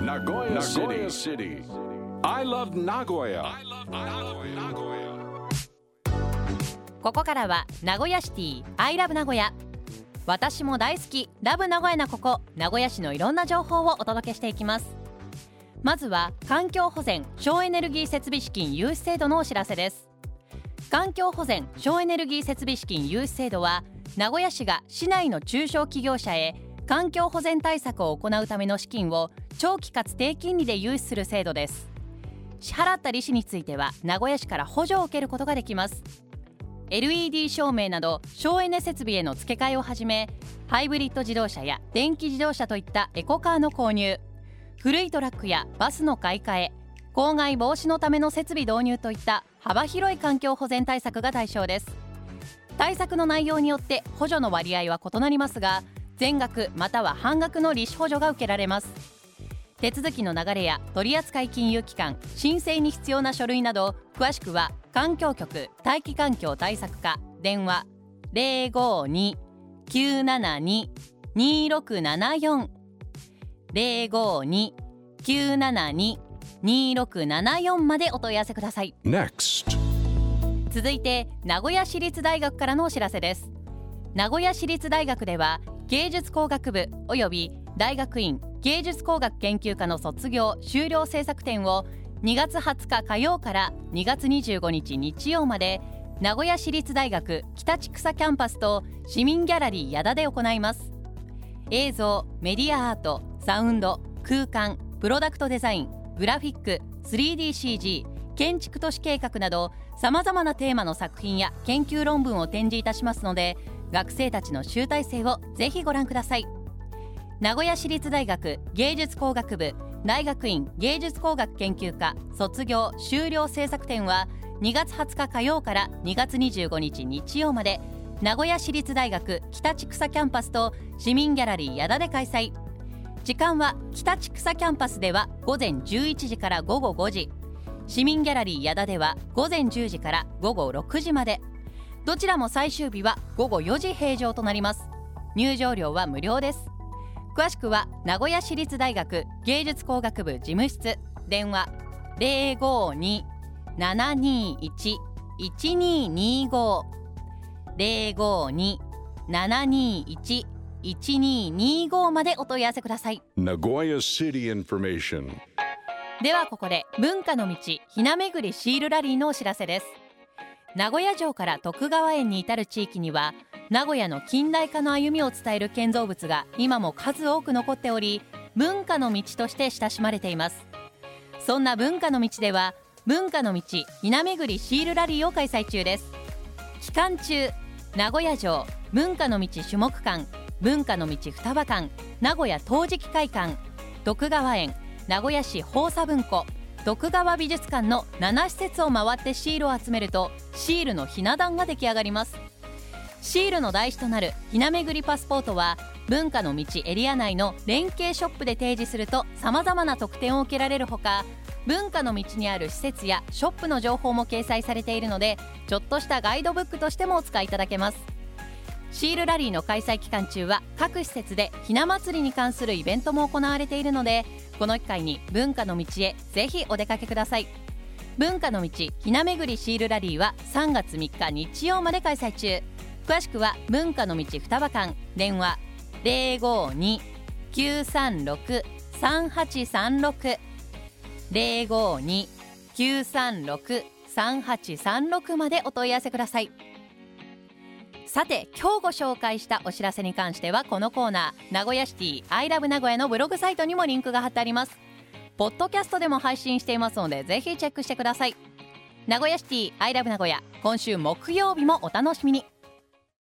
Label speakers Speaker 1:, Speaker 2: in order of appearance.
Speaker 1: Nagoya, Nagoya City. I love Nagoya.
Speaker 2: ここからは名古屋シティ I love 名古屋私も大好き。ラブ名古屋なここ。名古屋市のいろんな情報をお届けしていきます。まずは環境保全省エネルギー設備資金融資制度のお知らせです。環境保全省エネルギー設備資金融資制度は名古屋市が市内の中小企業者へ環境保全対策を行うための資金を長期かつ低金利で融資する制度です。支払った利子については名古屋市から補助を受けることができます。LED 照明など省エネ設備への付け替えをはじめハイブリッド自動車や電気自動車といったエコカーの購入。古いトラックやバスの買い替え公害防止のための設備導入といった幅広い環境保全対策が対象です。対策の内容によって補助の割合は異なりますが全額または半額の利子補助が受けられます。手続きの流れや取扱金融機関申請に必要な書類など詳しくは環境局大気環境対策課電話052-972-2674 052-972-2674までお問い合わせください。
Speaker 1: Next.
Speaker 2: 続いて名古屋市立大学からのお知らせです。名古屋市立大学では芸術工学部および大学院芸術工学研究科の卒業修了制作展を2月20日火曜から2月25日日曜まで名古屋市立大学北千草キャンパスと市民ギャラリー矢田で行います。映像メディアアートサウンド空間プロダクトデザイングラフィック 3DCG 建築都市計画などさまざまなテーマの作品や研究論文を展示いたしますので学生たちの集大成をぜひご覧ください。名古屋市立大学芸術工学部大学院芸術工学研究科卒業修了制作展は2月20日火曜から2月25日日曜まで名古屋市立大学北千草キャンパスと市民ギャラリー矢田で開催。時間は北千草キャンパスでは午前11時から午後5時市民ギャラリー矢田では午前10時から午後6時まで。どちらも最終日は午後4時閉場となります。入場料は無料です。詳しくは名古屋市立大学芸術工学部事務室。電話052-721-1225 052-721-1225までお問い合わせください。
Speaker 1: Nagoya City Information.
Speaker 2: ではここで文化の道ひなめぐりシールラリーのお知らせです名古屋城から徳川園に至る地域には名古屋の近代化の歩みを伝える建造物が今も数多く残っており文化の道として親しまれています。そんな文化の道では文化の道ひなめぐりシールラリーを開催中です。期間中名古屋城文化の道種目館文化の道双葉館名古屋陶磁器会館徳川園名古屋市宝佐文庫徳川美術館の7施設を回ってシールを集めるとシールのひな壇が出来上がります。シールの台紙となるひなめぐりパスポートは文化の道エリア内の連携ショップで提示するとさまざまな特典を受けられるほか文化の道にある施設やショップの情報も掲載されているのでちょっとしたガイドブックとしてもお使いいただけます。シールラリーの開催期間中は各施設でひな祭りに関するイベントも行われているのでこの機会に文化の道へぜひお出かけください。文化の道ひなめぐりシールラリーは3月3日日曜まで開催中。詳しくは文化の道双葉館電話052-936-3836 052-936-3836までお問い合わせください。さて今日ご紹介したお知らせに関してはこのコーナー名古屋シティアイラブ名古屋のブログサイトにもリンクが貼ってあります。ポッドキャストでも配信していますのでぜひチェックしてください。名古屋シティアイラブ名古屋今週木曜日もお楽しみに。